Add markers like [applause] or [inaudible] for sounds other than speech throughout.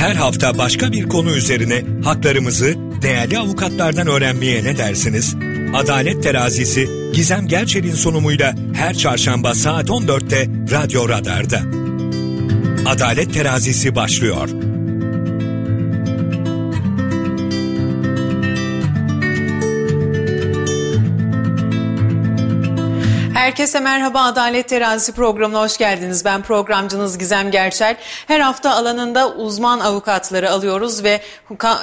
Her hafta başka bir konu üzerine haklarımızı değerli avukatlardan öğrenmeye ne dersiniz? Adalet Terazisi Gizem Gerçel'in sunumuyla her çarşamba saat 14'te Radyo Radar'da. Adalet Terazisi başlıyor. Herkese merhaba Adalet Terazisi programına hoş geldiniz. Ben programcınız Gizem Gerçel. Her hafta alanında uzman avukatları alıyoruz ve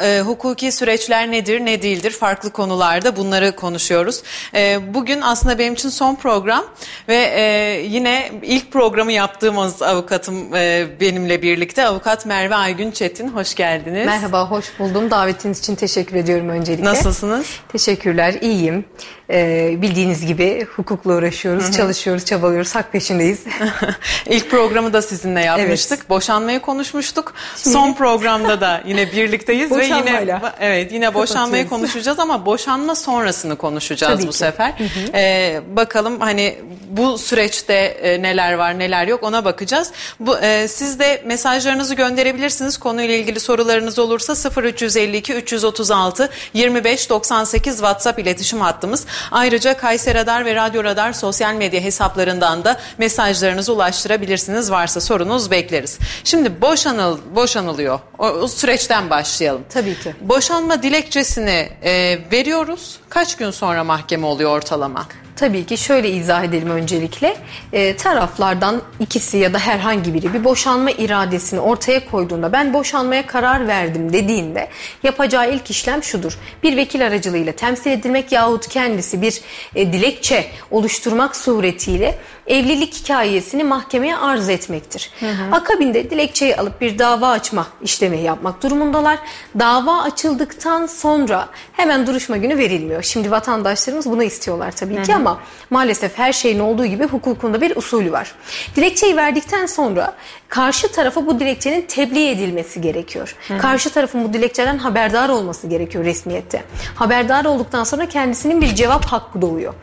e, hukuki süreçler nedir ne değildir farklı konularda bunları konuşuyoruz. E, bugün aslında benim için son program ve e, yine ilk programı yaptığımız avukatım benimle birlikte avukat Merve Aygün Çetin hoş geldiniz. Merhaba hoş buldum. Davetiniz için teşekkür ediyorum öncelikle. Nasılsınız? Teşekkürler iyiyim. Ee, bildiğiniz gibi hukukla uğraşıyoruz, Hı-hı. çalışıyoruz, çabalıyoruz, hak peşindeyiz. [laughs] İlk programı da sizinle yapmıştık. Evet. Boşanmayı konuşmuştuk. Şimdi... Son programda da yine birlikteyiz ve yine evet yine boşanmayı konuşacağız ama boşanma sonrasını konuşacağız Tabii bu ki. sefer. Ee, bakalım hani bu süreçte e, neler var, neler yok ona bakacağız. Bu e, siz de mesajlarınızı gönderebilirsiniz. Konuyla ilgili sorularınız olursa 0352 336 25 98 WhatsApp iletişim hattımız. Ayrıca Kayseri Radar ve Radyo Radar sosyal medya hesaplarından da mesajlarınızı ulaştırabilirsiniz. Varsa sorunuz bekleriz. Şimdi boşanıl boşanılıyor. O, o süreçten başlayalım. Tabii ki. Boşanma dilekçesini e, veriyoruz. Kaç gün sonra mahkeme oluyor ortalama? Tabii ki şöyle izah edelim öncelikle. E, taraflardan ikisi ya da herhangi biri bir boşanma iradesini ortaya koyduğunda ben boşanmaya karar verdim dediğinde yapacağı ilk işlem şudur. Bir vekil aracılığıyla temsil edilmek yahut kendisi bir e, dilekçe oluşturmak suretiyle evlilik hikayesini mahkemeye arz etmektir. Hı hı. Akabinde dilekçeyi alıp bir dava açma işlemi yapmak durumundalar. Dava açıldıktan sonra hemen duruşma günü verilmiyor. Şimdi vatandaşlarımız bunu istiyorlar tabii hı hı. ki ama maalesef her şeyin olduğu gibi hukukunda bir usulü var. Dilekçeyi verdikten sonra karşı tarafa bu dilekçenin tebliğ edilmesi gerekiyor. Hı. Karşı tarafın bu dilekçeden haberdar olması gerekiyor resmiyette. Haberdar olduktan sonra kendisinin bir cevap hakkı doğuyor.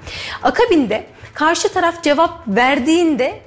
Akabinde karşı taraf cevap verdiğinde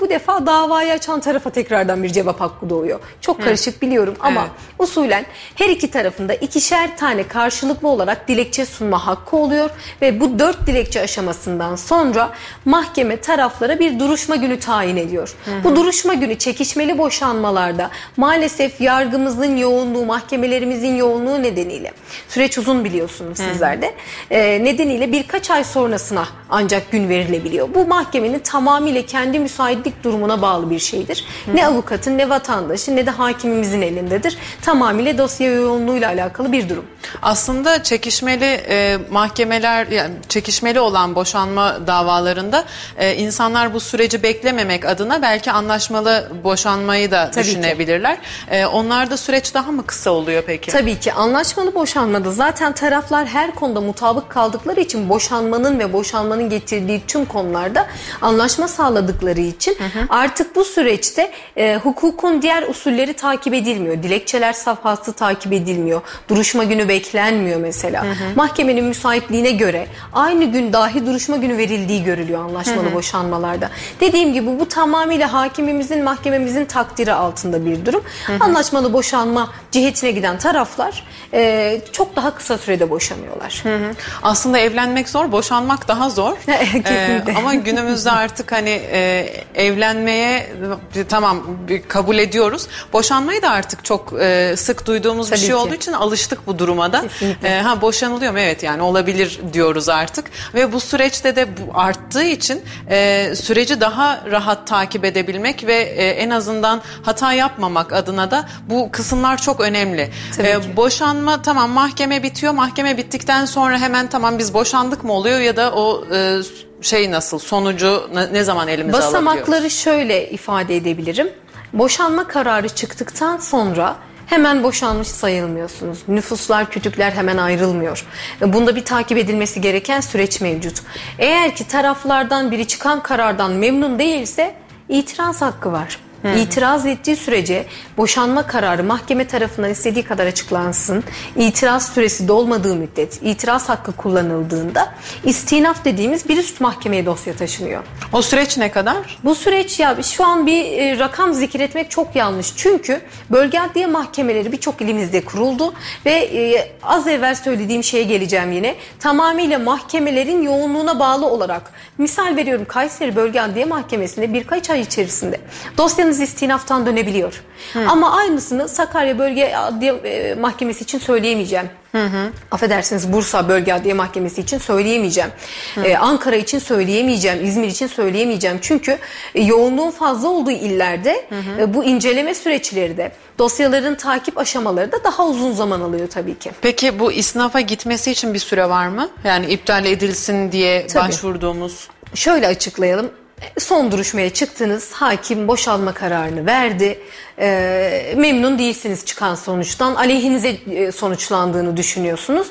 bu defa davayı açan tarafa tekrardan bir cevap hakkı doğuyor. Çok karışık biliyorum ama evet. usulen her iki tarafında ikişer tane karşılıklı olarak dilekçe sunma hakkı oluyor ve bu dört dilekçe aşamasından sonra mahkeme taraflara bir duruşma günü tayin ediyor. Bu duruşma günü çekişmeli boşanmalarda maalesef yargımızın yoğunluğu, mahkemelerimizin yoğunluğu nedeniyle süreç uzun biliyorsunuz sizler de. E, nedeniyle birkaç ay sonrasına ancak gün verilebiliyor. Bu mahkemenin tamamıyla kendi müsait müsaitlik durumuna bağlı bir şeydir. Hı. Ne avukatın ne vatandaşın ne de hakimimizin elindedir. Tamamıyla dosya yoğunluğuyla alakalı bir durum. Aslında çekişmeli e, mahkemeler yani çekişmeli olan boşanma davalarında e, insanlar bu süreci beklememek adına belki anlaşmalı boşanmayı da Tabii düşünebilirler. E, onlarda süreç daha mı kısa oluyor peki? Tabii ki anlaşmalı boşanmada zaten taraflar her konuda mutabık kaldıkları için boşanmanın ve boşanmanın getirdiği tüm konularda anlaşma sağladıkları için Hı hı. Artık bu süreçte e, hukukun diğer usulleri takip edilmiyor. Dilekçeler safhası takip edilmiyor. Duruşma günü beklenmiyor mesela. Hı hı. Mahkemenin müsaitliğine göre aynı gün dahi duruşma günü verildiği görülüyor anlaşmalı hı hı. boşanmalarda. Dediğim gibi bu tamamıyla hakimimizin, mahkememizin takdiri altında bir durum. Hı hı. Anlaşmalı boşanma cihetine giden taraflar e, çok daha kısa sürede boşanıyorlar. Hı hı. Aslında evlenmek zor, boşanmak daha zor. [laughs] Kesinlikle. Ee, ama günümüzde artık hani e, evlenmeye tamam kabul ediyoruz. Boşanmayı da artık çok e, sık duyduğumuz Tabii bir şey ki. olduğu için alıştık bu duruma da. E, ha boşanılıyor mu? Evet yani olabilir diyoruz artık. Ve bu süreçte de bu arttığı için e, süreci daha rahat takip edebilmek ve e, en azından hata yapmamak adına da bu kısımlar çok önemli. E, boşanma tamam mahkeme bitiyor. Mahkeme bittikten sonra hemen tamam biz boşandık mı oluyor ya da o e, şey nasıl sonucu ne zaman elimize Basamakları şöyle ifade edebilirim. Boşanma kararı çıktıktan sonra hemen boşanmış sayılmıyorsunuz. Nüfuslar, kütükler hemen ayrılmıyor. Bunda bir takip edilmesi gereken süreç mevcut. Eğer ki taraflardan biri çıkan karardan memnun değilse itiraz hakkı var. Hı. İtiraz ettiği sürece boşanma kararı mahkeme tarafından istediği kadar açıklansın. İtiraz süresi dolmadığı müddet, itiraz hakkı kullanıldığında istinaf dediğimiz bir üst mahkemeye dosya taşınıyor. O süreç ne kadar? Bu süreç ya şu an bir e, rakam zikretmek çok yanlış. Çünkü bölge adliye mahkemeleri birçok ilimizde kuruldu ve e, az evvel söylediğim şeye geleceğim yine. Tamamıyla mahkemelerin yoğunluğuna bağlı olarak misal veriyorum Kayseri Bölge Adliye Mahkemesi'nde birkaç ay içerisinde dosyanız istinaftan dönebiliyor. Hı. Ama aynısını Sakarya Bölge Adliye e, Mahkemesi için söyleyemeyeceğim. Hı hı. Affedersiniz Bursa Bölge Adliye Mahkemesi için söyleyemeyeceğim. Ee, Ankara için söyleyemeyeceğim. İzmir için söyleyemeyeceğim. Çünkü e, yoğunluğun fazla olduğu illerde hı hı. E, bu inceleme süreçleri de dosyaların takip aşamaları da daha uzun zaman alıyor tabii ki. Peki bu isnafa gitmesi için bir süre var mı? Yani iptal edilsin diye tabii. başvurduğumuz. Şöyle açıklayalım son duruşmaya çıktınız. Hakim boşalma kararını verdi. E, memnun değilsiniz çıkan sonuçtan. Aleyhinize e, sonuçlandığını düşünüyorsunuz.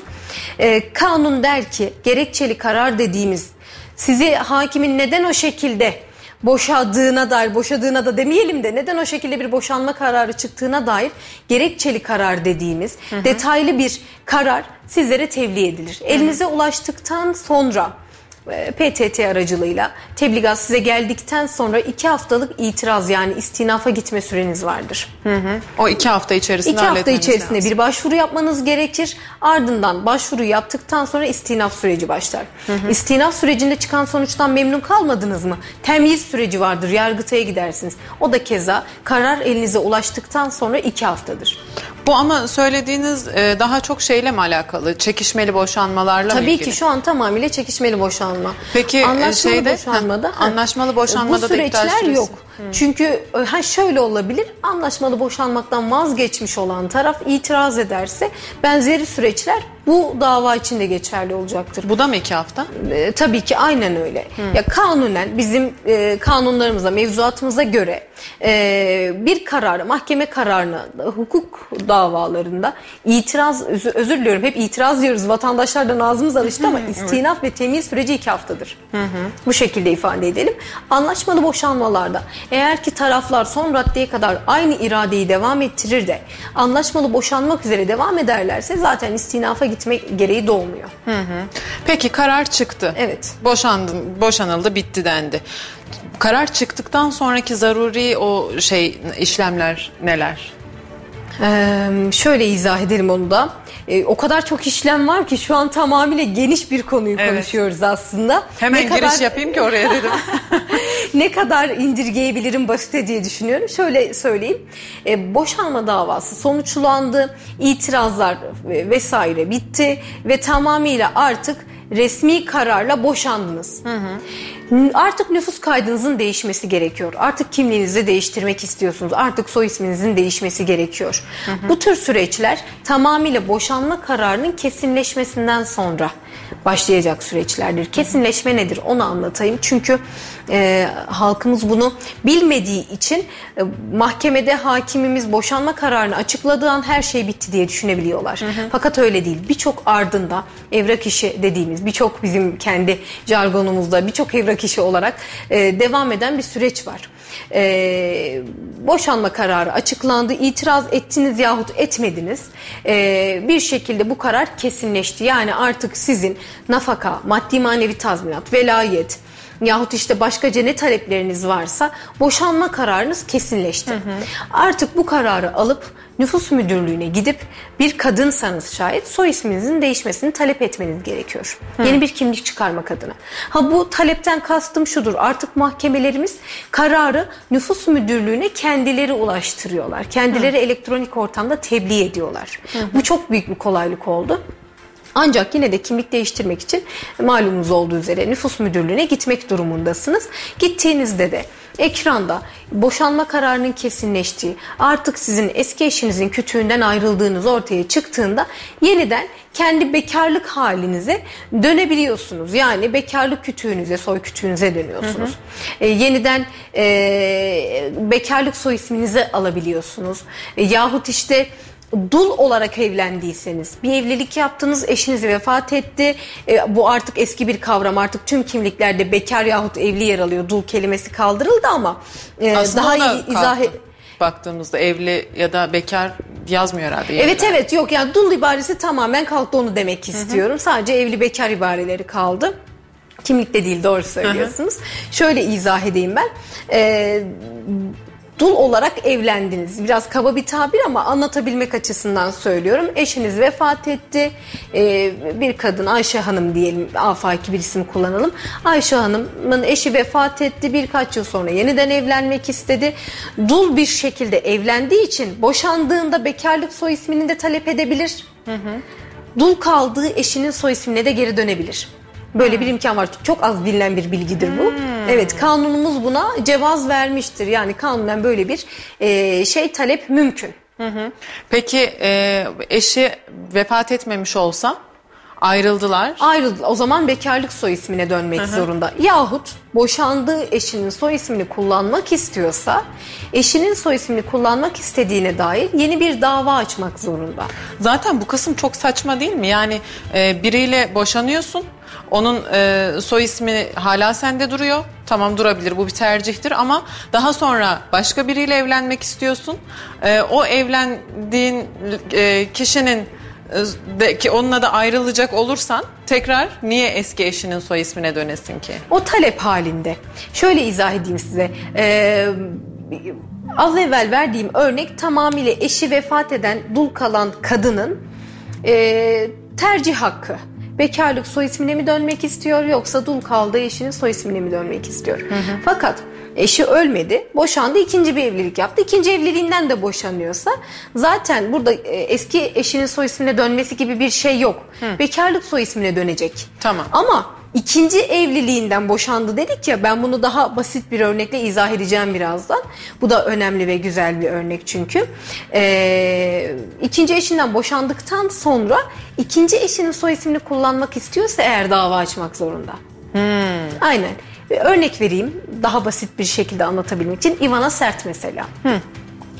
E, kanun der ki gerekçeli karar dediğimiz sizi hakimin neden o şekilde boşadığına dair, boşadığına da demeyelim de neden o şekilde bir boşanma kararı çıktığına dair gerekçeli karar dediğimiz hı hı. detaylı bir karar sizlere tebliğ edilir. Elinize hı hı. ulaştıktan sonra e, PTT aracılığıyla tebligat size geldikten sonra iki haftalık itiraz yani istinafa gitme süreniz vardır. Hı hı. O iki hafta içerisinde İki hafta içerisinde lazım. bir başvuru yapmanız gerekir. Ardından başvuru yaptıktan sonra istinaf süreci başlar. Hı hı. İstinaf sürecinde çıkan sonuçtan memnun kalmadınız mı? Temyiz süreci vardır. Yargıtay'a gidersiniz. O da keza karar elinize ulaştıktan sonra iki haftadır. Bu ama söylediğiniz e, daha çok şeyle mi alakalı? Çekişmeli boşanmalarla Tabii mı ilgili? Tabii ki şu an tamamıyla çekişmeli boşanma. Peki e, anlaşmalı şeyde boşanmada heh, anlaşmalı boşanmada bu süreçler yok. Hmm. Çünkü e, ha şöyle olabilir. Anlaşmalı boşanmaktan vazgeçmiş olan taraf itiraz ederse benzeri süreçler bu dava için de geçerli olacaktır. Bu da mı iki hafta? E, tabii ki aynen öyle. Hmm. Ya kanunen bizim e, kanunlarımıza, mevzuatımıza göre e, bir kararı, mahkeme kararına, hukuk davalarında itiraz, özür, özür diliyorum hep itiraz diyoruz. Vatandaşlardan ağzımız alıştı ama [laughs] istinaf ve temiz süreci iki haftadır. Hı hı. Bu şekilde ifade edelim. Anlaşmalı boşanmalarda eğer ki taraflar son raddeye kadar aynı iradeyi devam ettirir de anlaşmalı boşanmak üzere devam ederlerse zaten istinafa gitme gereği doğmuyor. Hı hı. Peki karar çıktı. Evet. Boşandım, boşanıldı, bitti dendi. Karar çıktıktan sonraki zaruri o şey işlemler neler? Ee, şöyle izah edelim onu da. Ee, o kadar çok işlem var ki şu an tamamıyla geniş bir konuyu evet. konuşuyoruz aslında. Hemen ne giriş kadar... yapayım ki oraya dedim. [laughs] ne kadar indirgeyebilirim basite diye düşünüyorum. Şöyle söyleyeyim. Ee, boşanma davası sonuçlandı. itirazlar vesaire bitti ve tamamıyla artık resmi kararla boşandınız. Hı hı. Artık nüfus kaydınızın değişmesi gerekiyor. Artık kimliğinizi değiştirmek istiyorsunuz. Artık soy isminizin değişmesi gerekiyor. Hı hı. Bu tür süreçler tamamıyla boşanma kararının kesinleşmesinden sonra başlayacak süreçlerdir. Kesinleşme nedir onu anlatayım. Çünkü e, halkımız bunu bilmediği için e, mahkemede hakimimiz boşanma kararını açıkladığı an her şey bitti diye düşünebiliyorlar. Hı hı. Fakat öyle değil. Birçok ardında evrak işi dediğimiz birçok bizim kendi jargonumuzda birçok evrak işi olarak e, devam eden bir süreç var e, boşanma kararı açıklandı. İtiraz ettiniz yahut etmediniz. E, bir şekilde bu karar kesinleşti. Yani artık sizin nafaka, maddi manevi tazminat, velayet, yahut işte başka ne talepleriniz varsa boşanma kararınız kesinleşti. Hı hı. Artık bu kararı alıp nüfus müdürlüğüne gidip bir kadınsanız şayet soy isminizin değişmesini talep etmeniz gerekiyor. Hı. Yeni bir kimlik çıkarmak adına. Ha bu talepten kastım şudur. Artık mahkemelerimiz kararı nüfus müdürlüğüne kendileri ulaştırıyorlar. Kendileri Hı. elektronik ortamda tebliğ ediyorlar. Hı. Bu çok büyük bir kolaylık oldu. Ancak yine de kimlik değiştirmek için malumunuz olduğu üzere nüfus müdürlüğüne gitmek durumundasınız. Gittiğinizde de ekranda boşanma kararının kesinleştiği, artık sizin eski eşinizin kütüğünden ayrıldığınız ortaya çıktığında yeniden kendi bekarlık halinize dönebiliyorsunuz. Yani bekarlık kütüğünüze, soy kütüğünüze dönüyorsunuz. Hı hı. E, yeniden e, bekarlık soy isminizi alabiliyorsunuz. E, yahut işte dul olarak evlendiyseniz bir evlilik yaptınız eşiniz vefat etti e, bu artık eski bir kavram artık tüm kimliklerde bekar yahut evli yer alıyor dul kelimesi kaldırıldı ama e, daha iyi izah baktığımızda evli ya da bekar yazmıyor herhalde. Evet yerler. evet yok yani dul ibaresi tamamen kalktı onu demek istiyorum. Hı hı. Sadece evli bekar ibareleri kaldı. Kimlikte değil doğru söylüyorsunuz. Hı hı. Şöyle izah edeyim ben. Ee, dul olarak evlendiniz. Biraz kaba bir tabir ama anlatabilmek açısından söylüyorum. Eşiniz vefat etti. Ee, bir kadın Ayşe Hanım diyelim afaki bir isim kullanalım. Ayşe Hanım'ın eşi vefat etti. Birkaç yıl sonra yeniden evlenmek istedi. Dul bir şekilde evlendiği için boşandığında bekarlık soy ismini de talep edebilir. Hı hı. Dul kaldığı eşinin soy ismine de geri dönebilir. Böyle bir imkan var. Çok az bilinen bir bilgidir bu. Hmm. Evet kanunumuz buna cevaz vermiştir. Yani kanunen böyle bir e, şey talep mümkün. Hı hı. Peki e, eşi vefat etmemiş olsa ayrıldılar. Ayrıldı. O zaman bekarlık soy ismine dönmek hı hı. zorunda. Yahut boşandığı eşinin soy ismini kullanmak istiyorsa eşinin soy ismini kullanmak istediğine dair yeni bir dava açmak zorunda. Zaten bu kısım çok saçma değil mi? Yani e, biriyle boşanıyorsun onun e, soy ismi hala sende duruyor. Tamam durabilir bu bir tercihtir ama daha sonra başka biriyle evlenmek istiyorsun. E, o evlendiğin e, kişinin de, ki onunla da ayrılacak olursan tekrar niye eski eşinin soy ismine dönesin ki? O talep halinde. Şöyle izah edeyim size. Ee, az evvel verdiğim örnek tamamıyla eşi vefat eden dul kalan kadının e, tercih hakkı bekarlık soy ismine mi dönmek istiyor yoksa dul kaldığı eşinin soy ismine mi dönmek istiyor? Hı hı. Fakat eşi ölmedi, boşandı, ikinci bir evlilik yaptı. İkinci evliliğinden de boşanıyorsa zaten burada e, eski eşinin soy ismine dönmesi gibi bir şey yok. Hı. Bekarlık soy ismine dönecek. Tamam. Ama ikinci evliliğinden boşandı dedik ya ben bunu daha basit bir örnekle izah edeceğim birazdan. Bu da önemli ve güzel bir örnek çünkü. Ee, ikinci eşinden boşandıktan sonra ikinci eşinin soy ismini kullanmak istiyorsa eğer dava açmak zorunda. Hmm. Aynen. Örnek vereyim daha basit bir şekilde anlatabilmek için. Ivana Sert mesela. Hmm.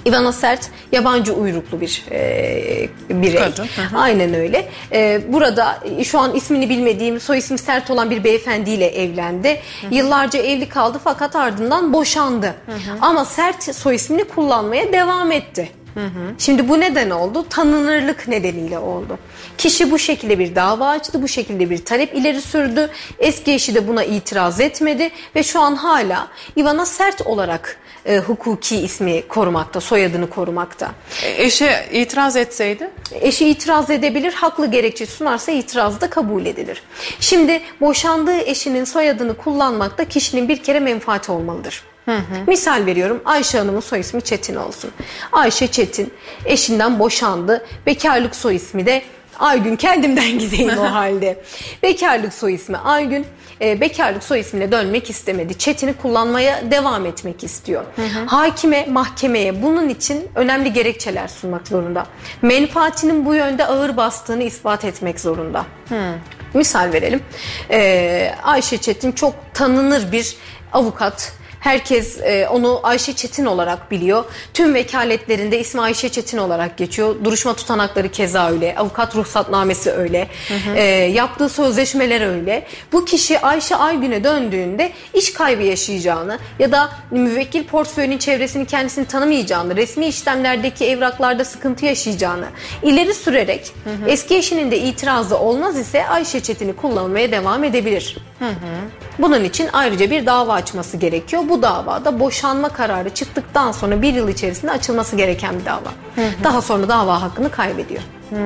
Ivana Sert yabancı uyruklu bir e, birey. Kadın. Aynen öyle. E, burada şu an ismini bilmediğim soy ismi Sert olan bir beyefendiyle evlendi. Hı hı. Yıllarca evli kaldı fakat ardından boşandı. Hı hı. Ama Sert soy ismini kullanmaya devam etti. Hı hı. Şimdi bu neden oldu? Tanınırlık nedeniyle oldu. Kişi bu şekilde bir dava açtı, bu şekilde bir talep ileri sürdü. Eski eşi de buna itiraz etmedi ve şu an hala Ivana Sert olarak e, hukuki ismi korumakta, soyadını korumakta. E, eşi itiraz etseydi? Eşi itiraz edebilir, haklı gerekçe sunarsa itiraz da kabul edilir. Şimdi boşandığı eşinin soyadını kullanmakta kişinin bir kere menfaati olmalıdır. Hı hı. Misal veriyorum Ayşe Hanım'ın soy ismi Çetin olsun. Ayşe Çetin eşinden boşandı. Bekarlık soy ismi de Aygün kendimden [laughs] gideyim o [laughs] halde. Bekarlık soy ismi Aygün e, bekarlık soy ismine dönmek istemedi. Çetini kullanmaya devam etmek istiyor. Hı hı. Hakime, mahkemeye bunun için önemli gerekçeler sunmak zorunda. Menfaatinin bu yönde ağır bastığını ispat etmek zorunda. Hı. Misal verelim. Ee, Ayşe Çetin çok tanınır bir avukat Herkes e, onu Ayşe Çetin olarak biliyor. Tüm vekaletlerinde ismi Ayşe Çetin olarak geçiyor. Duruşma tutanakları keza öyle. Avukat ruhsatnamesi öyle. Hı hı. E, yaptığı sözleşmeler öyle. Bu kişi Ayşe Aygün'e döndüğünde iş kaybı yaşayacağını ya da müvekkil portföyünün çevresini kendisini tanımayacağını, resmi işlemlerdeki evraklarda sıkıntı yaşayacağını ileri sürerek hı hı. eski eşinin de itirazı olmaz ise Ayşe Çetin'i kullanmaya devam edebilir. Hı hı. Bunun için ayrıca bir dava açması gerekiyor. Bu davada boşanma kararı çıktıktan sonra bir yıl içerisinde açılması gereken bir dava. Hı hı. Daha sonra dava hakkını kaybediyor. Hmm.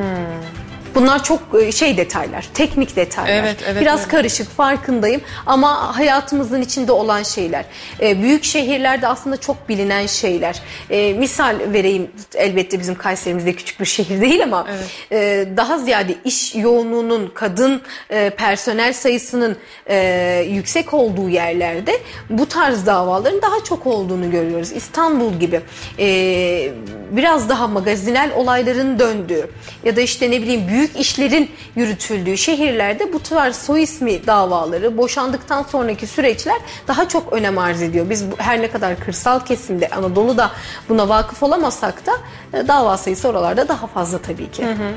Bunlar çok e, şey detaylar, teknik detaylar. Evet, evet, Biraz evet. karışık farkındayım ama hayatımızın içinde olan şeyler. Ee, büyük şehirlerde aslında çok bilinen şeyler. Ee, misal vereyim elbette bizim Kayserimizde küçük bir şehir [laughs] değil ama evet. e, daha ziyade iş yoğunluğunun, kadın e, personel sayısının e, yüksek olduğu yerlerde bu tarz davaların daha çok olduğunu görüyoruz. İstanbul gibi. E, biraz daha magazinel olayların döndüğü ya da işte ne bileyim büyük işlerin yürütüldüğü şehirlerde bu tarz soy ismi davaları boşandıktan sonraki süreçler daha çok önem arz ediyor. Biz her ne kadar kırsal kesimde Anadolu'da buna vakıf olamasak da e, dava sayısı oralarda daha fazla tabii ki. Hı hı.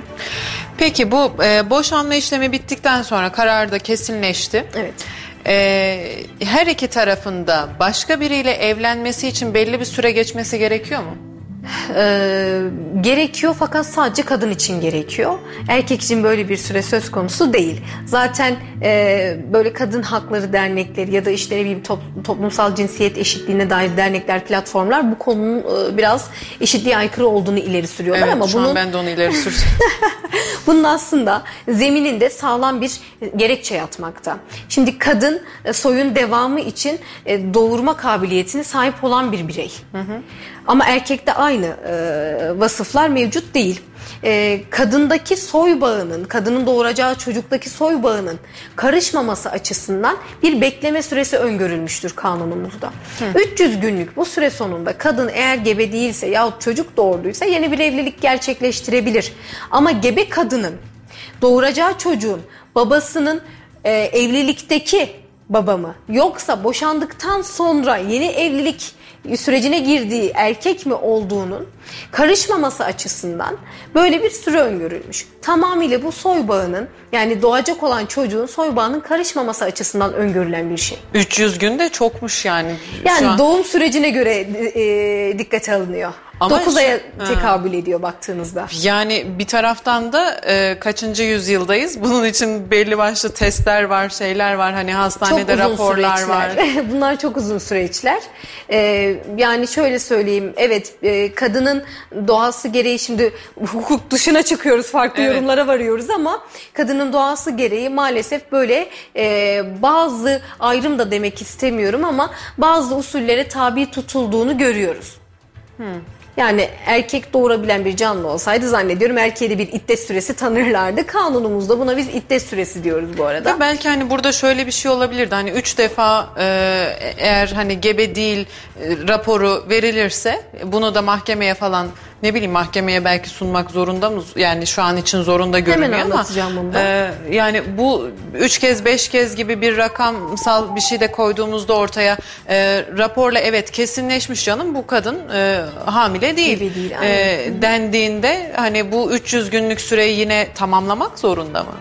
Peki bu e, boşanma işlemi bittikten sonra karar da kesinleşti. Evet. E, her iki tarafında başka biriyle evlenmesi için belli bir süre geçmesi gerekiyor mu? E, gerekiyor fakat sadece kadın için gerekiyor. Erkek için böyle bir süre söz konusu değil. Zaten e, böyle kadın hakları dernekleri ya da işte ne bileyim top, toplumsal cinsiyet eşitliğine dair dernekler, platformlar bu konunun e, biraz eşitliğe aykırı olduğunu ileri sürüyorlar evet, ama şu bunun an ben de onu ileri sürüyorum. [laughs] [laughs] bunun aslında zemininde sağlam bir gerekçe yatmakta. Şimdi kadın e, soyun devamı için e, doğurma kabiliyetine sahip olan bir birey. Hı hı. Ama erkekte aynı e, vasıflar mevcut değil. E, kadındaki soy bağının, kadının doğuracağı çocuktaki soy bağının karışmaması açısından bir bekleme süresi öngörülmüştür kanunumuzda. Hı. 300 günlük bu süre sonunda kadın eğer gebe değilse yahut çocuk doğurduysa yeni bir evlilik gerçekleştirebilir. Ama gebe kadının doğuracağı çocuğun babasının e, evlilikteki babamı yoksa boşandıktan sonra yeni evlilik sürecine girdiği erkek mi olduğunun karışmaması açısından böyle bir süre öngörülmüş. Tamamıyla bu soy bağının yani doğacak olan çocuğun soy bağının karışmaması açısından öngörülen bir şey. 300 gün de çokmuş yani. Yani an... doğum sürecine göre e, dikkate alınıyor. Ama 9 aya tekabül ediyor baktığınızda. Yani bir taraftan da e, kaçıncı yüzyıldayız? Bunun için belli başlı testler var, şeyler var. Hani hastanede raporlar süreçler. var. [laughs] Bunlar çok uzun süreçler. E, yani şöyle söyleyeyim. Evet e, kadının doğası gereği şimdi hukuk dışına çıkıyoruz. Farklı evet. yorumlara varıyoruz ama kadının doğası gereği maalesef böyle e, bazı ayrım da demek istemiyorum ama bazı usullere tabi tutulduğunu görüyoruz. Hmm. Yani erkek doğurabilen bir canlı olsaydı zannediyorum erkeğe de bir iddet süresi tanırlardı. Kanunumuzda buna biz iddet süresi diyoruz bu arada. Ya belki hani burada şöyle bir şey olabilirdi. Hani üç defa e, eğer hani gebe değil e, raporu verilirse bunu da mahkemeye falan ne bileyim mahkemeye belki sunmak zorunda mı? Yani şu an için zorunda görünüyor Hemen ama. Bunu e, yani bu üç kez beş kez gibi bir rakamsal bir şey de koyduğumuzda ortaya e, raporla evet kesinleşmiş canım bu kadın e, hamile değil. Gibi değil e, dendiğinde hani bu 300 günlük süreyi yine tamamlamak zorunda mı?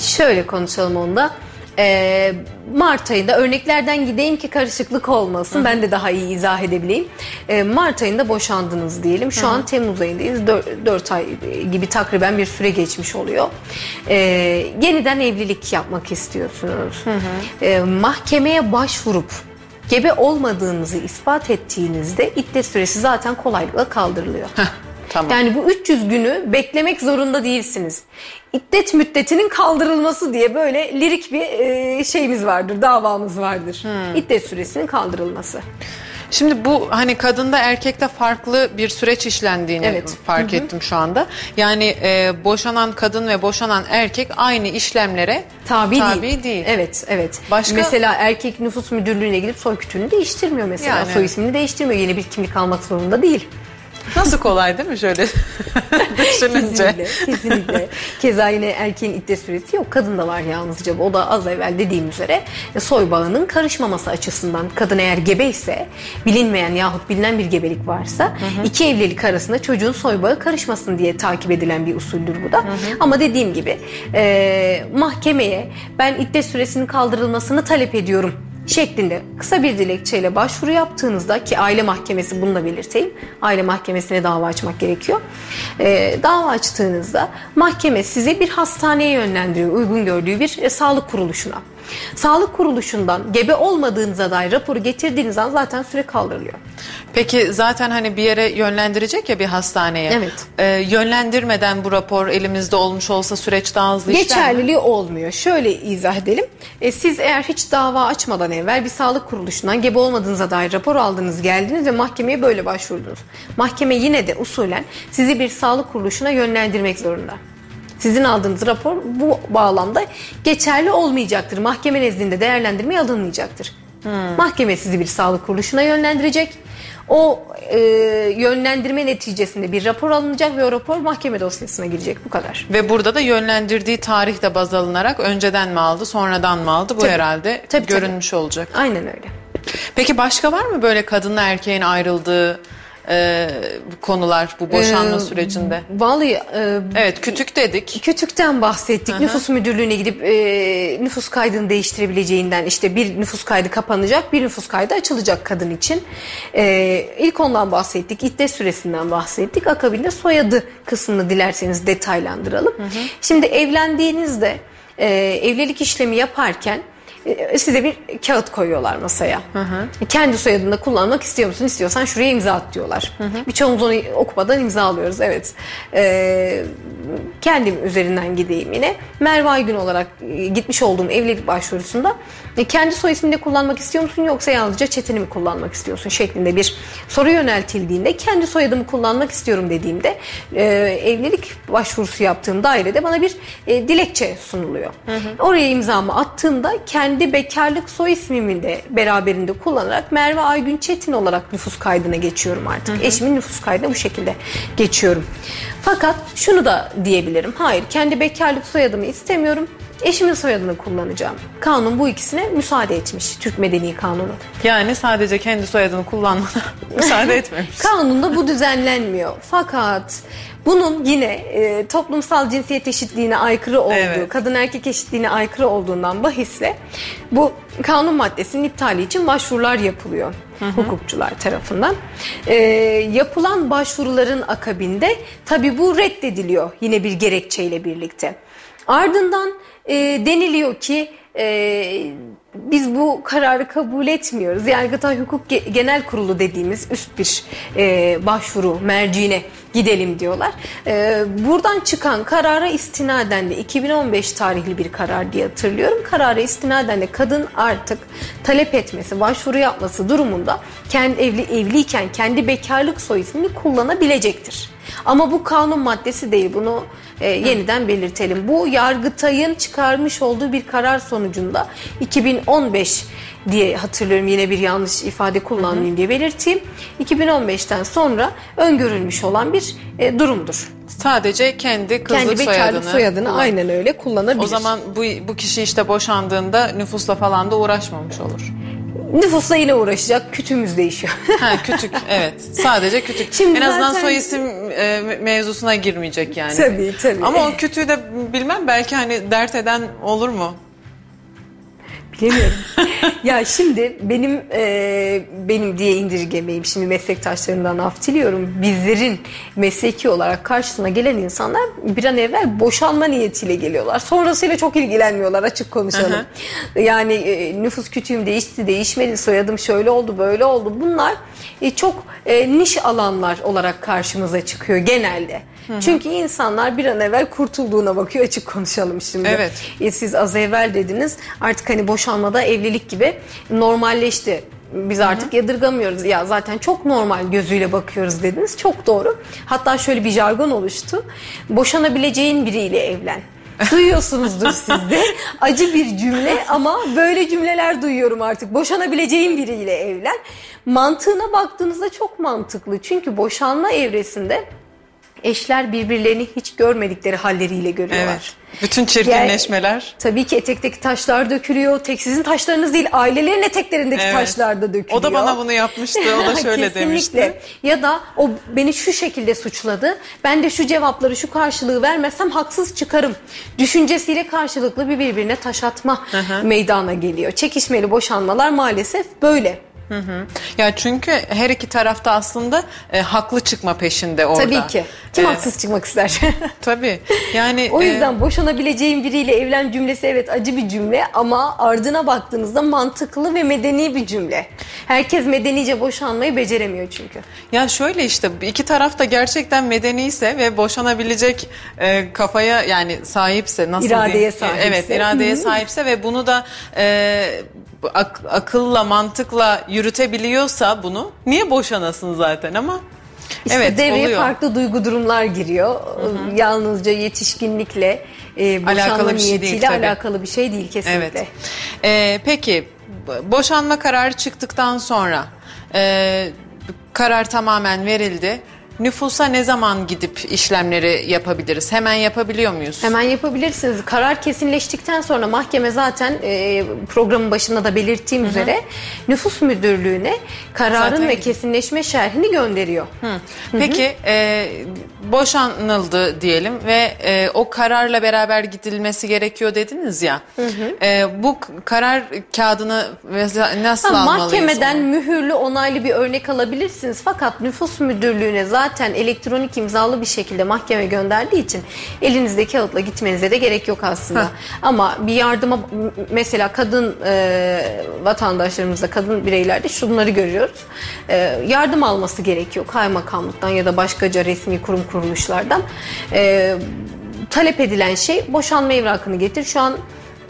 Şöyle konuşalım onda. Ee, Mart ayında örneklerden gideyim ki karışıklık olmasın. Hı. Ben de daha iyi izah edebileyim. Ee, Mart ayında boşandınız diyelim. Şu Hı. an Temmuz ayındayız. 4, 4 ay gibi takriben bir süre geçmiş oluyor. Ee, yeniden evlilik yapmak istiyorsunuz. Hı hı. Mahkemeye başvurup gebe olmadığınızı ispat ettiğinizde iddet süresi zaten kolaylıkla kaldırılıyor. Heh. Tamam. Yani bu 300 günü beklemek zorunda değilsiniz. İddet müddetinin kaldırılması diye böyle lirik bir e, şeyimiz vardır, davamız vardır. Hmm. İddet süresinin kaldırılması. Şimdi bu hani kadında erkekte farklı bir süreç işlendiğini evet. fark Hı-hı. ettim şu anda. Yani e, boşanan kadın ve boşanan erkek aynı işlemlere tabi, tabi değil. değil. Evet, evet. Başka mesela erkek nüfus müdürlüğüne gidip soy kütüğünü değiştirmiyor mesela. Yani. Soy ismini değiştirmiyor. Yeni bir kimlik almak zorunda değil. Nasıl kolay değil mi şöyle [laughs] düşününce? kesinlikle, kesinlikle. Keza yine erkeğin iddet süresi yok. Kadın da var yalnızca. O da az evvel dediğim üzere e, soy bağının karışmaması açısından kadın eğer gebe ise bilinmeyen yahut bilinen bir gebelik varsa hı hı. iki evlilik arasında çocuğun soy bağı karışmasın diye takip edilen bir usuldür bu da. Hı hı. Ama dediğim gibi e, mahkemeye ben iddet süresinin kaldırılmasını talep ediyorum şeklinde kısa bir dilekçeyle başvuru yaptığınızda ki aile mahkemesi bunu da belirteyim. Aile mahkemesine dava açmak gerekiyor. E, dava açtığınızda mahkeme sizi bir hastaneye yönlendiriyor uygun gördüğü bir e, sağlık kuruluşuna. Sağlık kuruluşundan gebe olmadığınıza dair raporu getirdiğiniz an zaten süre kaldırılıyor. Peki zaten hani bir yere yönlendirecek ya bir hastaneye. Evet. Ee, yönlendirmeden bu rapor elimizde olmuş olsa süreç daha hızlı işler Geçerliliği mi? olmuyor. Şöyle izah edelim. E, siz eğer hiç dava açmadan evvel bir sağlık kuruluşundan gebe olmadığınıza dair rapor aldınız geldiniz ve mahkemeye böyle başvurdunuz. Mahkeme yine de usulen sizi bir sağlık kuruluşuna yönlendirmek zorunda. Sizin aldığınız rapor bu bağlamda geçerli olmayacaktır. Mahkeme nezdinde değerlendirmeye alınmayacaktır. Hmm. Mahkeme sizi bir sağlık kuruluşuna yönlendirecek. O e, yönlendirme neticesinde bir rapor alınacak ve o rapor mahkeme dosyasına girecek bu kadar. Ve burada da yönlendirdiği tarih de baz alınarak önceden mi aldı sonradan mı aldı bu tabii. herhalde tabii, görünmüş tabii. olacak. Aynen öyle. Peki başka var mı böyle kadınla erkeğin ayrıldığı e, konular bu boşanma ee, sürecinde? Vallahi e, evet kütük dedik. Kütükten bahsettik. Hı-hı. Nüfus müdürlüğüne gidip e, nüfus kaydını değiştirebileceğinden işte bir nüfus kaydı kapanacak, bir nüfus kaydı açılacak kadın için. E, ilk ondan bahsettik. İddet süresinden bahsettik. Akabinde soyadı kısmını dilerseniz detaylandıralım. Hı-hı. Şimdi evlendiğinizde e, evlilik işlemi yaparken size bir kağıt koyuyorlar masaya. Hı hı. Kendi soyadını kullanmak istiyor musun? İstiyorsan şuraya imza at diyorlar. Hı hı. Birçoğumuz onu okumadan imza alıyoruz. Evet. Ee, kendim üzerinden gideyim yine. Merve Aygün olarak e, gitmiş olduğum evlilik başvurusunda e, kendi soy ismini kullanmak istiyor musun yoksa yalnızca Çetin'i mi kullanmak istiyorsun şeklinde bir soru yöneltildiğinde kendi soyadımı kullanmak istiyorum dediğimde e, evlilik başvurusu yaptığım dairede bana bir e, dilekçe sunuluyor. Hı hı. Oraya imzamı attığımda kendi bekarlık soy ismimi de beraberinde kullanarak Merve Aygün Çetin olarak nüfus kaydına geçiyorum artık. Hı hı. Eşimin nüfus kaydına bu şekilde geçiyorum. Fakat şunu da diyebilirim. Hayır kendi bekarlık soyadımı istemiyorum. Eşimin soyadını kullanacağım. Kanun bu ikisine müsaade etmiş. Türk Medeni Kanunu. Yani sadece kendi soyadını kullanmana [laughs] müsaade etmemiş. Kanunda bu düzenlenmiyor. Fakat bunun yine e, toplumsal cinsiyet eşitliğine aykırı olduğu, evet. kadın erkek eşitliğine aykırı olduğundan bahisle bu kanun maddesinin iptali için başvurular yapılıyor hı hı. hukukçular tarafından. E, yapılan başvuruların akabinde tabi bu reddediliyor yine bir gerekçeyle birlikte. Ardından e, deniliyor ki e, biz bu kararı kabul etmiyoruz. Yargıtay Hukuk Genel Kurulu dediğimiz üst bir e, başvuru merciine gidelim diyorlar. E, buradan çıkan karara istinaden de 2015 tarihli bir karar diye hatırlıyorum. Karara istinaden de kadın artık talep etmesi, başvuru yapması durumunda kendi evli evliyken kendi bekarlık soy ismini kullanabilecektir. Ama bu kanun maddesi değil. Bunu e, yeniden belirtelim. Bu Yargıtay'ın çıkarmış olduğu bir karar sonucunda 2015 diye hatırlıyorum yine bir yanlış ifade kullanmayayım diye belirteyim. 2015'ten sonra öngörülmüş olan bir e, durumdur. Sadece kendi kızlık kendi soyadını, soyadını aynen öyle kullanabilir. O zaman bu bu kişi işte boşandığında nüfusla falan da uğraşmamış olur. Nüfusla yine uğraşacak. Kütüğümüz değişiyor. [laughs] ha kütük evet. Sadece kütük. Şimdi en azından zaten... soy isim e, mevzusuna girmeyecek yani. Tabii tabii. Ama o kütüğü de bilmem belki hani dert eden olur mu? Bilemiyorum. ya şimdi benim e, benim diye indirgemeyim. Şimdi meslektaşlarımdan af diliyorum. Bizlerin mesleki olarak karşısına gelen insanlar bir an evvel boşanma niyetiyle geliyorlar. Sonrasıyla çok ilgilenmiyorlar açık konuşalım. yani e, nüfus kütüğüm değişti, değişmedi, soyadım şöyle oldu, böyle oldu. Bunlar e, çok e, niş alanlar olarak karşımıza çıkıyor genelde. Hı-hı. Çünkü insanlar bir an evvel kurtulduğuna bakıyor açık konuşalım şimdi. Evet. E, siz az evvel dediniz artık hani boşanmada evlilik gibi normalleşti. Biz artık Hı-hı. yadırgamıyoruz. Ya zaten çok normal gözüyle bakıyoruz dediniz. Çok doğru. Hatta şöyle bir jargon oluştu. Boşanabileceğin biriyle evlen. Duyuyorsunuzdur siz de. [laughs] Acı bir cümle ama böyle cümleler duyuyorum artık. Boşanabileceğin biriyle evlen. Mantığına baktığınızda çok mantıklı. Çünkü boşanma evresinde eşler birbirlerini hiç görmedikleri halleriyle görüyorlar. Evet. Bütün çirkinleşmeler. Yani, tabii ki etekteki taşlar dökülüyor. Tek sizin taşlarınız değil ailelerin eteklerindeki evet. taşlar da dökülüyor. O da bana bunu yapmıştı. O da [laughs] şöyle demişti. Ya da o beni şu şekilde suçladı. Ben de şu cevapları şu karşılığı vermezsem haksız çıkarım. Düşüncesiyle karşılıklı bir birbirine taş atma meydana geliyor. Çekişmeli boşanmalar maalesef böyle. Hı hı. Ya çünkü her iki tarafta aslında e, haklı çıkma peşinde orada. Tabii ki. Kim evet. haksız çıkmak ister? [laughs] Tabii. Yani o yüzden e... boşanabileceğin biriyle evlen cümlesi evet acı bir cümle ama ardına baktığınızda mantıklı ve medeni bir cümle. Herkes medenice boşanmayı beceremiyor çünkü. Ya şöyle işte iki taraf da gerçekten medeniyse ve boşanabilecek e, kafaya yani sahipse nasıl iradeye diyeyim? sahipse. Evet, iradeye sahipse ve bunu da e, ak- akılla, mantıkla yürütebiliyorsa bunu niye boşanasın zaten ama İşte evet, devreye oluyor. farklı duygu durumlar giriyor. Hı hı. Yalnızca yetişkinlikle e, boşanma alakalı bir şey değil, alakalı bir şey değil kesinlikle. Evet. Ee, peki boşanma kararı çıktıktan sonra e, karar tamamen verildi. Nüfusa ne zaman gidip işlemleri yapabiliriz? Hemen yapabiliyor muyuz? Hemen yapabilirsiniz. Karar kesinleştikten sonra mahkeme zaten e, programın başında da belirttiğim Hı-hı. üzere nüfus müdürlüğüne kararın zaten... ve kesinleşme şerhini gönderiyor. Hı. Peki e, boşanıldı diyelim ve e, o kararla beraber gidilmesi gerekiyor dediniz ya. E, bu karar kağıdını nasıl ha, almalıyız? Mahkemeden onu? mühürlü onaylı bir örnek alabilirsiniz. Fakat nüfus müdürlüğüne zaten zaten elektronik imzalı bir şekilde mahkeme gönderdiği için elinizde kağıtla gitmenize de gerek yok aslında. Heh. Ama bir yardıma mesela kadın e, vatandaşlarımızda, kadın bireylerde şunları görüyoruz. E, yardım alması gerekiyor kaymakamlıktan ya da başkaca resmi kurum kuruluşlardan. E, talep edilen şey boşanma evrakını getir. Şu an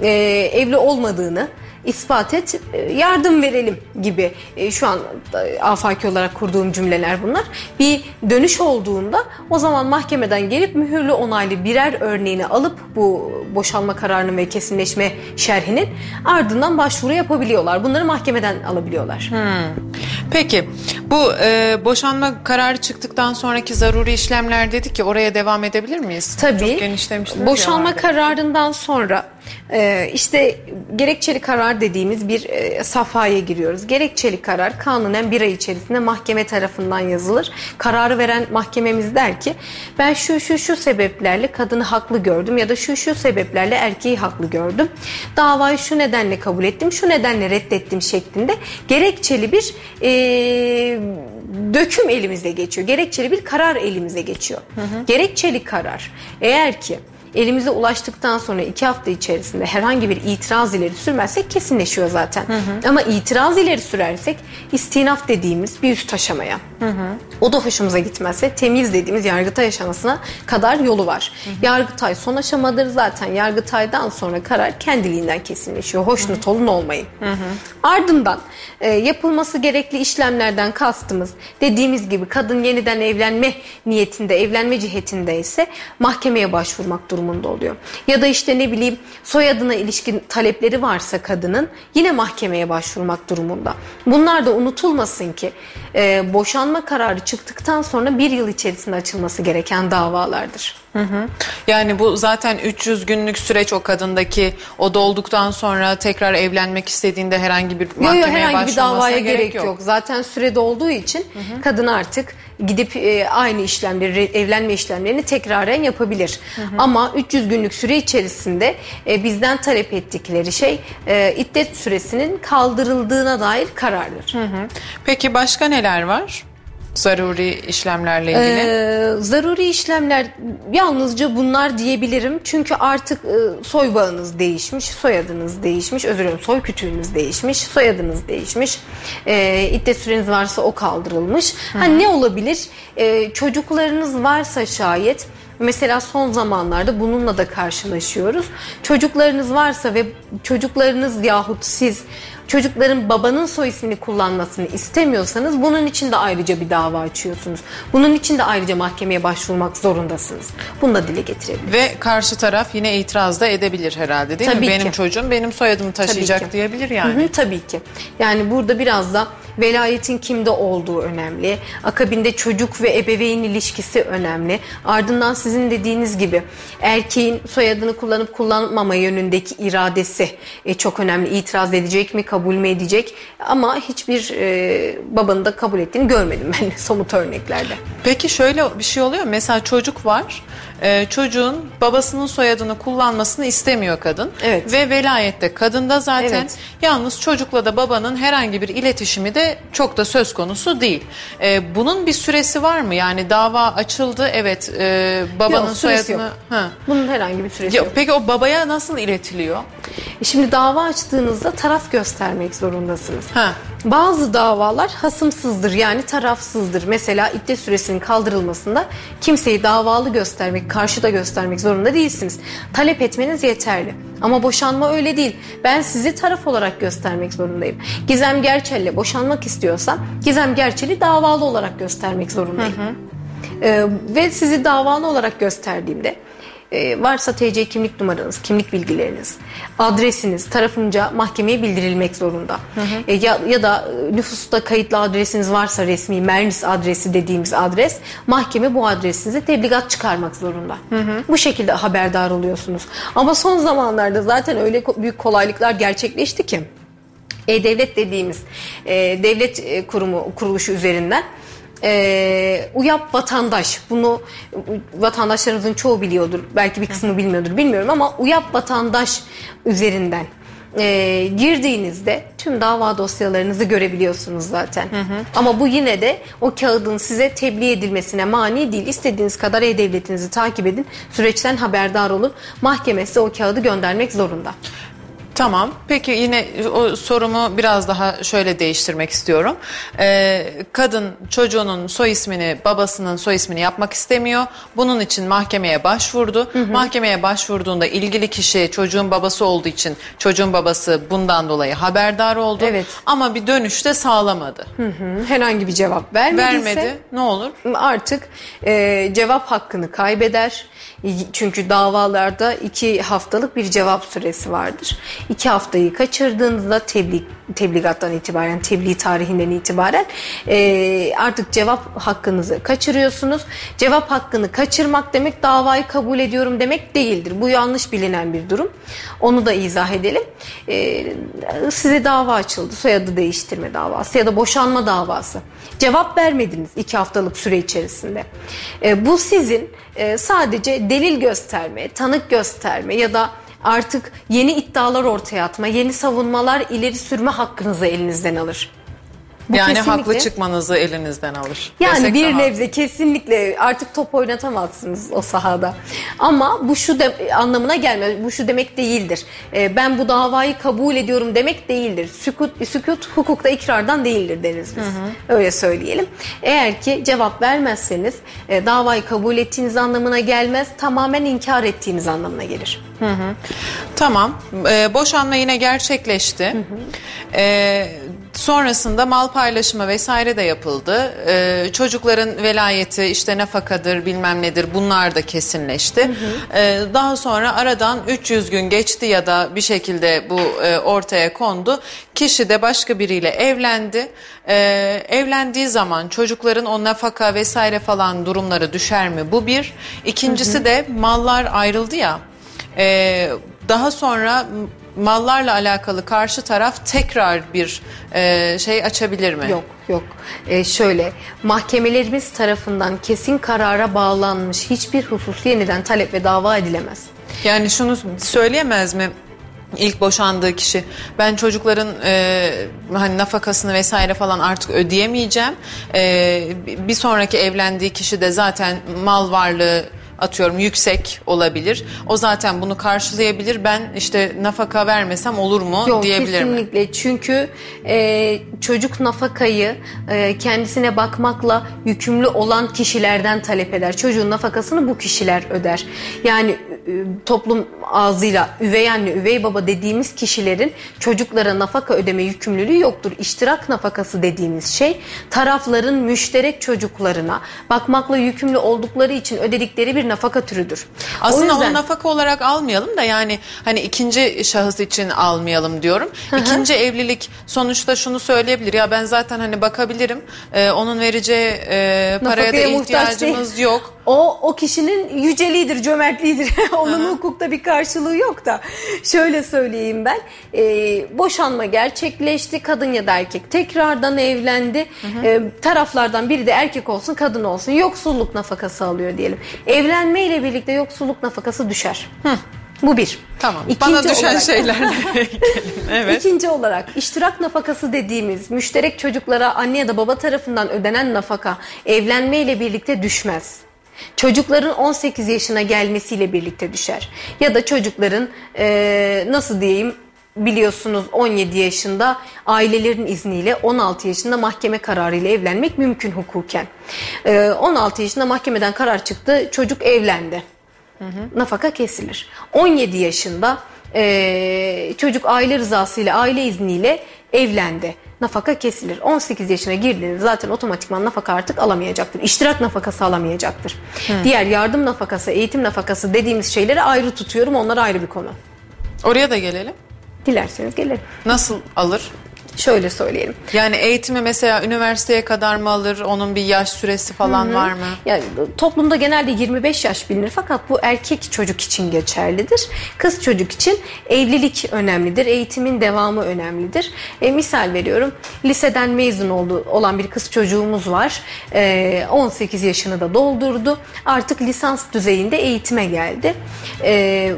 e, evli olmadığını ispat et, e, yardım verelim gibi e, şu an e, afaki olarak kurduğum cümleler bunlar. Bir dönüş olduğunda o zaman mahkemeden gelip mühürlü onaylı birer örneğini alıp bu boşanma kararının ve kesinleşme şerhinin ardından başvuru yapabiliyorlar. Bunları mahkemeden alabiliyorlar. Hmm. Peki bu e, boşanma kararı çıktıktan sonraki zaruri işlemler dedik ki oraya devam edebilir miyiz? Tabii. Çok Boşanma kararından sonra ee, işte gerekçeli karar dediğimiz bir e, safhaya giriyoruz. Gerekçeli karar kanunen bir ay içerisinde mahkeme tarafından yazılır. Kararı veren mahkememiz der ki ben şu şu şu sebeplerle kadını haklı gördüm ya da şu şu sebeplerle erkeği haklı gördüm. Davayı şu nedenle kabul ettim, şu nedenle reddettim şeklinde gerekçeli bir e, döküm elimize geçiyor. Gerekçeli bir karar elimize geçiyor. Hı hı. Gerekçeli karar eğer ki elimize ulaştıktan sonra iki hafta içerisinde herhangi bir itiraz ileri sürmezsek kesinleşiyor zaten. Hı hı. Ama itiraz ileri sürersek istinaf dediğimiz bir üst aşamaya. Hı hı. O da hoşumuza gitmezse temiz dediğimiz yargıtay aşamasına kadar yolu var. Hı hı. Yargıtay son aşamadır zaten. Yargıtaydan sonra karar kendiliğinden kesinleşiyor. Hoşnut hı hı. olun olmayın. Hı hı. Ardından e, yapılması gerekli işlemlerden kastımız dediğimiz gibi kadın yeniden evlenme niyetinde, evlenme cihetinde ise mahkemeye başvurmak durumunda oluyor. Ya da işte ne bileyim soyadına ilişkin talepleri varsa kadının yine mahkemeye başvurmak durumunda. Bunlar da unutulmasın ki e, boşanma kararı çıktıktan sonra bir yıl içerisinde açılması gereken davalardır. Hı hı. Yani bu zaten 300 günlük süreç o kadındaki o dolduktan sonra tekrar evlenmek istediğinde herhangi bir mahkemeye yok, yok, herhangi bir davaya gerek, gerek yok. yok. Zaten süre dolduğu için hı hı. kadın artık gidip e, aynı işlemleri evlenme işlemlerini tekraren yapabilir. Hı hı. Ama 300 günlük süre içerisinde e, bizden talep ettikleri şey e, iddet süresinin kaldırıldığına dair karardır. Hı hı. Peki başka neler var? Zaruri işlemlerle ilgili? Ee, zaruri işlemler yalnızca bunlar diyebilirim. Çünkü artık e, soy bağınız değişmiş, soyadınız değişmiş, özür dilerim soy kütüğünüz değişmiş, soyadınız değişmiş. E, iddet süreniz varsa o kaldırılmış. Hı. Hani ne olabilir? E, çocuklarınız varsa şayet Mesela son zamanlarda bununla da karşılaşıyoruz. Çocuklarınız varsa ve çocuklarınız yahut siz çocukların babanın soy ismini kullanmasını istemiyorsanız bunun için de ayrıca bir dava açıyorsunuz. Bunun için de ayrıca mahkemeye başvurmak zorundasınız. Bunu da dile getirebilir. Ve karşı taraf yine itiraz da edebilir herhalde değil tabii mi? Ki. Benim çocuğum benim soyadımı taşıyacak diyebilir yani. Hı hı, tabii ki. Yani burada biraz da velayetin kimde olduğu önemli. Akabinde çocuk ve ebeveyn ilişkisi önemli. Ardından sizin dediğiniz gibi erkeğin soyadını kullanıp kullanmama yönündeki iradesi e, çok önemli. İtiraz edecek mi, kabul mü edecek? Ama hiçbir e, babanın da kabul ettiğini görmedim ben [laughs] somut örneklerde. Peki şöyle bir şey oluyor. Mesela çocuk var e, çocuğun babasının soyadını kullanmasını istemiyor kadın. Evet. Ve velayette kadında zaten evet. yalnız çocukla da babanın herhangi bir iletişimi de çok da söz konusu değil. E, bunun bir süresi var mı? Yani dava açıldı evet e, babanın yok, soyadını... Yok. Ha. Bunun herhangi bir süresi yok. yok. Peki o babaya nasıl iletiliyor? E şimdi dava açtığınızda taraf göstermek zorundasınız. Ha. Bazı davalar hasımsızdır yani tarafsızdır. Mesela iddet süresinin kaldırılmasında kimseyi davalı göstermek, karşıda göstermek zorunda değilsiniz. Talep etmeniz yeterli. Ama boşanma öyle değil. Ben sizi taraf olarak göstermek zorundayım. Gizem Gerçel'le boşanmak istiyorsam Gizem Gerçel'i davalı olarak göstermek zorundayım. Hı hı. Ee, ve sizi davalı olarak gösterdiğimde e, varsa TC kimlik numaranız, kimlik bilgileriniz, adresiniz tarafınca mahkemeye bildirilmek zorunda. Hı hı. E, ya, ya da e, nüfusta kayıtlı adresiniz varsa resmi Mernis adresi dediğimiz adres mahkeme bu adresinize tebligat çıkarmak zorunda. Hı hı. Bu şekilde haberdar oluyorsunuz. Ama son zamanlarda zaten öyle büyük kolaylıklar gerçekleşti ki e-Devlet dediğimiz e, devlet kurumu kuruluşu üzerinden e, UYAP vatandaş bunu vatandaşlarımızın çoğu biliyordur belki bir kısmı bilmiyordur bilmiyorum ama UYAP vatandaş üzerinden e, girdiğinizde tüm dava dosyalarınızı görebiliyorsunuz zaten. Hı hı. Ama bu yine de o kağıdın size tebliğ edilmesine mani değil. İstediğiniz kadar e-devletinizi takip edin. Süreçten haberdar olun. Mahkeme size o kağıdı göndermek zorunda. Tamam. Peki yine o sorumu biraz daha şöyle değiştirmek istiyorum. Ee, kadın çocuğunun soy ismini, babasının soy ismini yapmak istemiyor. Bunun için mahkemeye başvurdu. Hı hı. Mahkemeye başvurduğunda ilgili kişi çocuğun babası olduğu için çocuğun babası bundan dolayı haberdar oldu. Evet. Ama bir dönüşte sağlamadı. Hı hı. Herhangi bir cevap vermediyse vermedi. Ne olur? Artık e, cevap hakkını kaybeder. Çünkü davalarda iki haftalık bir cevap süresi vardır. İki haftayı kaçırdığınızda tebliğ, tebligattan itibaren, tebliğ tarihinden itibaren e, artık cevap hakkınızı kaçırıyorsunuz. Cevap hakkını kaçırmak demek davayı kabul ediyorum demek değildir. Bu yanlış bilinen bir durum. Onu da izah edelim. E, size dava açıldı. Soyadı değiştirme davası ya da boşanma davası. Cevap vermediniz iki haftalık süre içerisinde. E, bu sizin e, sadece delil gösterme, tanık gösterme ya da artık yeni iddialar ortaya atma, yeni savunmalar ileri sürme hakkınızı elinizden alır. Bu yani kesinlikle, haklı çıkmanızı elinizden alır. Yani Desek bir daha. nebze kesinlikle artık top oynatamazsınız o sahada. Ama bu şu de, anlamına gelmez. Bu şu demek değildir. E, ben bu davayı kabul ediyorum demek değildir. Sükut, sükut hukukta ikrardan değildir deriz biz. Hı hı. Öyle söyleyelim. Eğer ki cevap vermezseniz e, davayı kabul ettiğiniz anlamına gelmez. Tamamen inkar ettiğiniz anlamına gelir. Hı hı. Tamam. Ee, boşanma yine gerçekleşti. Hı hı. Ee, sonrasında mal paylaşımı vesaire de yapıldı. Ee, çocukların velayeti işte nafakadır bilmem nedir bunlar da kesinleşti. Hı hı. Ee, daha sonra aradan 300 gün geçti ya da bir şekilde bu e, ortaya kondu. Kişi de başka biriyle evlendi. Ee, evlendiği zaman çocukların o nafaka vesaire falan durumları düşer mi? Bu bir. İkincisi hı hı. de mallar ayrıldı ya. Ee, daha sonra mallarla alakalı karşı taraf tekrar bir e, şey açabilir mi? Yok yok. Ee, şöyle mahkemelerimiz tarafından kesin karara bağlanmış hiçbir husus yeniden talep ve dava edilemez. Yani şunu söyleyemez mi? İlk boşandığı kişi ben çocukların e, hani nafakasını vesaire falan artık ödeyemeyeceğim. E, bir sonraki evlendiği kişi de zaten mal varlığı atıyorum yüksek olabilir. O zaten bunu karşılayabilir. Ben işte nafaka vermesem olur mu Yok, diyebilir kesinlikle. mi? Çünkü e, çocuk nafakayı e, kendisine bakmakla yükümlü olan kişilerden talep eder. Çocuğun nafakasını bu kişiler öder. Yani e, toplum ağzıyla üvey anne, üvey baba dediğimiz kişilerin çocuklara nafaka ödeme yükümlülüğü yoktur. İştirak nafakası dediğimiz şey tarafların müşterek çocuklarına bakmakla yükümlü oldukları için ödedikleri bir nafaka türüdür. Aslında o yüzden... onu nafaka olarak almayalım da yani hani ikinci şahıs için almayalım diyorum. İkinci evlilik sonuçta şunu söyleyebilir ya ben zaten hani bakabilirim ee, onun vereceği e, paraya da ihtiyacımız yok. O o kişinin yüceliğidir, cömertliğidir. [laughs] Onun Hı-hı. hukukta bir karşılığı yok da. Şöyle söyleyeyim ben. E, boşanma gerçekleşti. Kadın ya da erkek tekrardan evlendi. E, taraflardan biri de erkek olsun, kadın olsun. Yoksulluk nafakası alıyor diyelim. Evlenme ile birlikte yoksulluk nafakası düşer. Hı. Bu bir. Tamam. İkinci Bana düşen olarak, şeylerle [laughs] evet. İkinci olarak iştirak nafakası dediğimiz müşterek çocuklara anne ya da baba tarafından ödenen nafaka evlenme ile birlikte düşmez. Çocukların 18 yaşına gelmesiyle birlikte düşer. Ya da çocukların e, nasıl diyeyim biliyorsunuz 17 yaşında ailelerin izniyle 16 yaşında mahkeme kararıyla evlenmek mümkün hukuken. E, 16 yaşında mahkemeden karar çıktı çocuk evlendi. Hı hı. Nafaka kesilir. 17 yaşında e, çocuk aile rızasıyla aile izniyle evlendi. Nafaka kesilir. 18 yaşına girdiğinde zaten otomatikman nafaka artık alamayacaktır. İştirak nafakası alamayacaktır. Hı. Diğer yardım nafakası, eğitim nafakası dediğimiz şeyleri ayrı tutuyorum. Onlar ayrı bir konu. Oraya da gelelim. Dilerseniz gelelim. Nasıl alır? Şöyle söyleyelim. Yani eğitimi mesela üniversiteye kadar mı alır? Onun bir yaş süresi falan Hı-hı. var mı? Yani toplumda genelde 25 yaş bilinir fakat bu erkek çocuk için geçerlidir. Kız çocuk için evlilik önemlidir. Eğitimin devamı önemlidir. E, misal veriyorum. Liseden mezun oldu olan bir kız çocuğumuz var. E, 18 yaşını da doldurdu. Artık lisans düzeyinde eğitime geldi. E,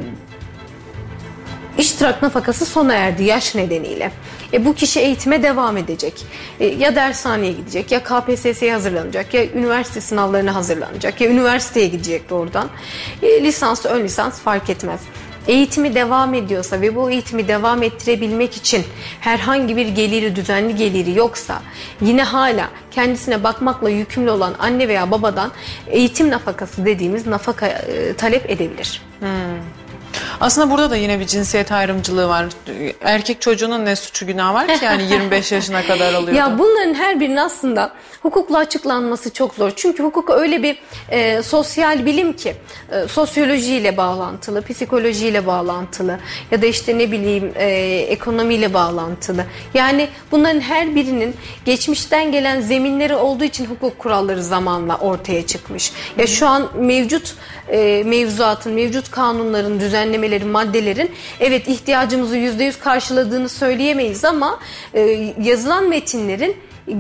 iştirak nafakası sona erdi yaş nedeniyle. E, bu kişi eğitime devam edecek. E, ya dershaneye gidecek, ya KPSS'ye hazırlanacak, ya üniversite sınavlarına hazırlanacak, ya üniversiteye gidecek doğrudan. E, lisans, ön lisans fark etmez eğitimi devam ediyorsa ve bu eğitimi devam ettirebilmek için herhangi bir geliri, düzenli geliri yoksa yine hala kendisine bakmakla yükümlü olan anne veya babadan eğitim nafakası dediğimiz nafaka e, talep edebilir. Hmm. Aslında burada da yine bir cinsiyet ayrımcılığı var. Erkek çocuğunun ne suçu günah var ki yani 25 [laughs] yaşına kadar alıyor. Ya bunların her birinin aslında hukukla açıklanması çok zor. Çünkü hukuk öyle bir e, sosyal bilim ki e, sosyolojiyle bağlantılı, psikolojiyle bağlantılı ya da işte ne bileyim e, ekonomiyle bağlantılı. Yani bunların her birinin geçmişten gelen zeminleri olduğu için hukuk kuralları zamanla ortaya çıkmış. Ya şu an mevcut e, mevzuatın, mevcut kanunların, düzenlemelerin, maddelerin evet ihtiyacımızı yüzde yüz karşıladığını söyleyemeyiz ama e, yazılan metinlerin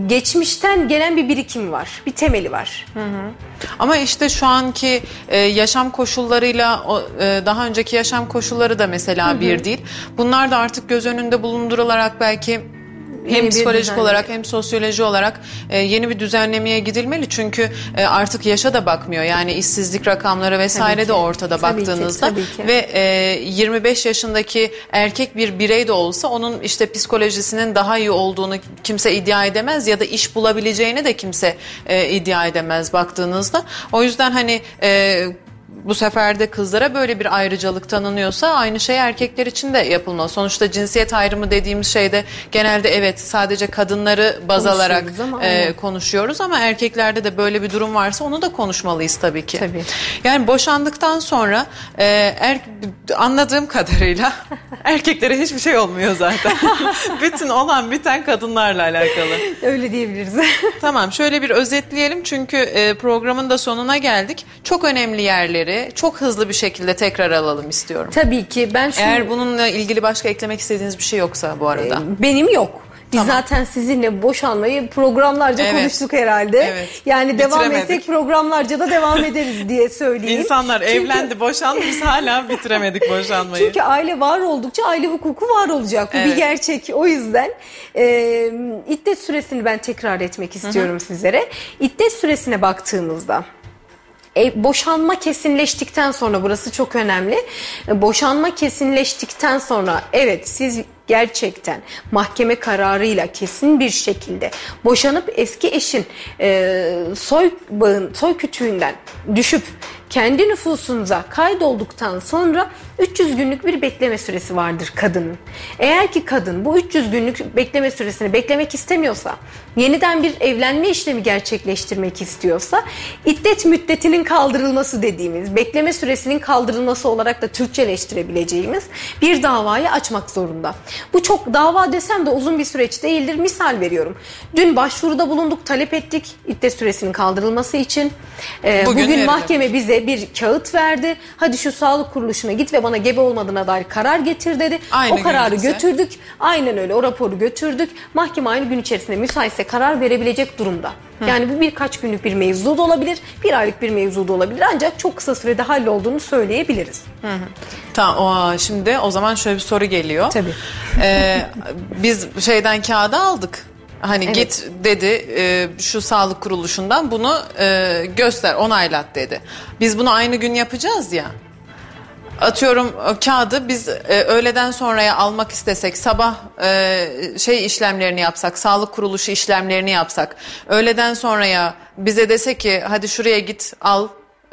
geçmişten gelen bir birikimi var, bir temeli var. Hı hı. Ama işte şu anki e, yaşam koşullarıyla o, e, daha önceki yaşam koşulları da mesela hı hı. bir değil. Bunlar da artık göz önünde bulundurularak belki hem psikolojik olarak hem sosyoloji olarak e, yeni bir düzenlemeye gidilmeli. Çünkü e, artık yaşa da bakmıyor. Yani işsizlik rakamları vesaire de ortada tabii baktığınızda. Ki, ki. Ve e, 25 yaşındaki erkek bir birey de olsa onun işte psikolojisinin daha iyi olduğunu kimse iddia edemez ya da iş bulabileceğini de kimse e, iddia edemez baktığınızda. O yüzden hani e, bu sefer de kızlara böyle bir ayrıcalık tanınıyorsa aynı şey erkekler için de yapılmalı. Sonuçta cinsiyet ayrımı dediğimiz şeyde genelde evet sadece kadınları baz alarak ama, e, konuşuyoruz ama erkeklerde de böyle bir durum varsa onu da konuşmalıyız tabii ki. Tabii. Yani boşandıktan sonra e, er, anladığım kadarıyla [laughs] erkeklere hiçbir şey olmuyor zaten. [laughs] Bütün olan biten kadınlarla alakalı. Öyle diyebiliriz. tamam şöyle bir özetleyelim çünkü e, programın da sonuna geldik. Çok önemli yerleri bilgileri çok hızlı bir şekilde tekrar alalım istiyorum. Tabii ki. Ben şunu... Eğer bununla ilgili başka eklemek istediğiniz bir şey yoksa bu arada. Ee, benim yok. Biz tamam. zaten sizinle boşanmayı programlarca evet. konuştuk herhalde. Evet. Yani devam etsek programlarca da devam ederiz diye söyleyeyim. İnsanlar Çünkü... evlendi, boşandı biz hala bitiremedik boşanmayı. Çünkü aile var oldukça aile hukuku var olacak. Bu evet. bir gerçek. O yüzden e, iddet süresini ben tekrar etmek istiyorum Hı-hı. sizlere. İddet süresine baktığımızda e, boşanma kesinleştikten sonra burası çok önemli. E, boşanma kesinleştikten sonra evet siz gerçekten mahkeme kararıyla kesin bir şekilde boşanıp eski eşin e, soy bağın soy kütüğünden düşüp kendi nüfusunuza kaydolduktan sonra 300 günlük bir bekleme süresi vardır kadının. Eğer ki kadın bu 300 günlük bekleme süresini beklemek istemiyorsa, yeniden bir evlenme işlemi gerçekleştirmek istiyorsa, iddet müddetinin kaldırılması dediğimiz, bekleme süresinin kaldırılması olarak da Türkçeleştirebileceğimiz bir davayı açmak zorunda. Bu çok dava desem de uzun bir süreç değildir. Misal veriyorum. Dün başvuruda bulunduk, talep ettik iddet süresinin kaldırılması için. Ee, bugün bugün mahkeme bize bir kağıt verdi. Hadi şu sağlık kuruluşuna git ve bana gebe olmadığına dair karar getir dedi. Aynı o kararı götürdük. Aynen öyle o raporu götürdük. Mahkeme aynı gün içerisinde müsaitse karar verebilecek durumda. Hı. Yani bu birkaç günlük bir mevzu da olabilir, bir aylık bir mevzu da olabilir ancak çok kısa sürede hallolduğunu söyleyebiliriz. Hı hı. Tamam o, şimdi o zaman şöyle bir soru geliyor. Tabii. Ee, biz şeyden kağıdı aldık. Hani evet. git dedi e, şu sağlık kuruluşundan bunu e, göster onaylat dedi. Biz bunu aynı gün yapacağız ya. Atıyorum kağıdı biz e, öğleden sonraya almak istesek sabah e, şey işlemlerini yapsak sağlık kuruluşu işlemlerini yapsak öğleden sonraya bize dese ki hadi şuraya git al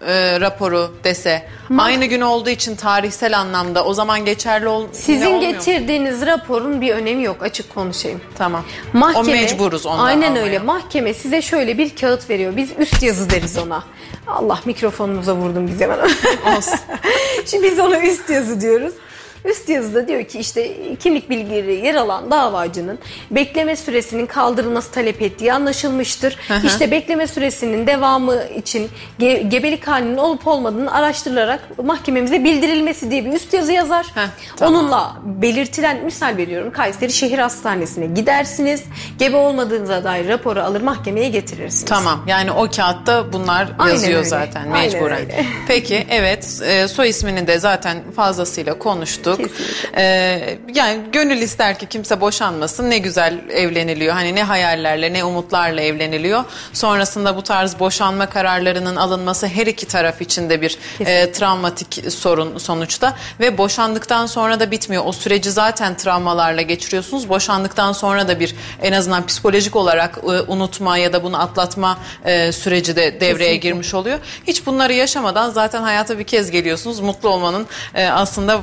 e, raporu dese Ma aynı gün olduğu için tarihsel anlamda o zaman geçerli ol Sizin getirdiğiniz mu? raporun bir önemi yok açık konuşayım. Tamam. Mahkeme, o mecburuz ondan Aynen almaya. öyle. Mahkeme size şöyle bir kağıt veriyor. Biz üst yazı deriz ona. Allah mikrofonumuza vurdum bize hemen. Olsun. [laughs] Şimdi biz ona üst yazı diyoruz. Üst yazıda diyor ki işte kimlik bilgileri yer alan davacının bekleme süresinin kaldırılması talep ettiği anlaşılmıştır. Hı hı. İşte bekleme süresinin devamı için ge gebelik halinin olup olmadığını araştırılarak mahkememize bildirilmesi diye bir üst yazı yazar. Heh, tamam. Onunla belirtilen misal veriyorum Kayseri Şehir Hastanesi'ne gidersiniz. Gebe olmadığınıza dair raporu alır mahkemeye getirirsiniz. Tamam yani o kağıtta bunlar Aynen yazıyor öyle. zaten mecburen. [laughs] Peki evet e, soy ismini de zaten fazlasıyla konuştuk konuştuk. Ee, yani gönül ister ki kimse boşanmasın. Ne güzel evleniliyor. Hani ne hayallerle ne umutlarla evleniliyor. Sonrasında bu tarz boşanma kararlarının alınması her iki taraf için de bir e, travmatik sorun sonuçta. Ve boşandıktan sonra da bitmiyor. O süreci zaten travmalarla geçiriyorsunuz. Boşandıktan sonra da bir en azından psikolojik olarak e, unutma ya da bunu atlatma e, süreci de devreye Kesinlikle. girmiş oluyor. Hiç bunları yaşamadan zaten hayata bir kez geliyorsunuz. Mutlu olmanın e, aslında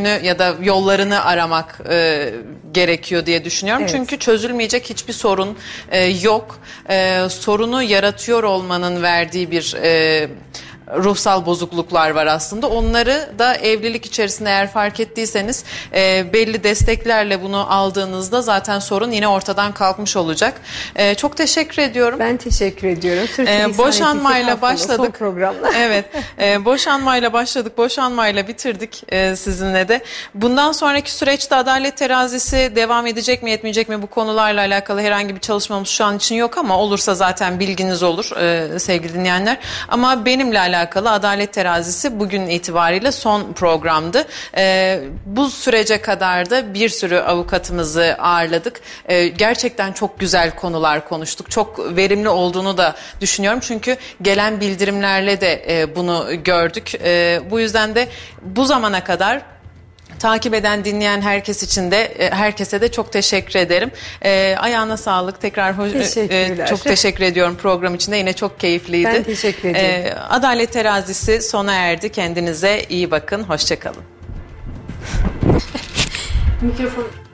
formülünü ya da yollarını aramak e, gerekiyor diye düşünüyorum. Evet. Çünkü çözülmeyecek hiçbir sorun e, yok. E, sorunu yaratıyor olmanın verdiği bir e, ruhsal bozukluklar var aslında. Onları da evlilik içerisinde eğer fark ettiyseniz e, belli desteklerle bunu aldığınızda zaten sorun yine ortadan kalkmış olacak. E, çok teşekkür ediyorum. Ben teşekkür ediyorum. E, boşanmayla başladık. programla. [laughs] evet. E, boşanmayla başladık. Boşanmayla bitirdik e, sizinle de. Bundan sonraki süreçte adalet terazisi devam edecek mi etmeyecek mi bu konularla alakalı herhangi bir çalışmamız şu an için yok ama olursa zaten bilginiz olur e, sevgili dinleyenler. Ama benimle alakalı alakalı Adalet Terazisi bugün itibariyle son programdı. E, bu sürece kadar da bir sürü avukatımızı ağırladık. E, gerçekten çok güzel konular konuştuk. Çok verimli olduğunu da düşünüyorum. Çünkü gelen bildirimlerle de e, bunu gördük. E, bu yüzden de bu zamana kadar takip eden, dinleyen herkes için de e, herkese de çok teşekkür ederim. E, ayağına sağlık. Tekrar hoş, e, çok teşekkür ediyorum program içinde. Yine çok keyifliydi. Ben teşekkür e, ederim. E, Adalet terazisi sona erdi. Kendinize iyi bakın. Hoşçakalın. Mikrofon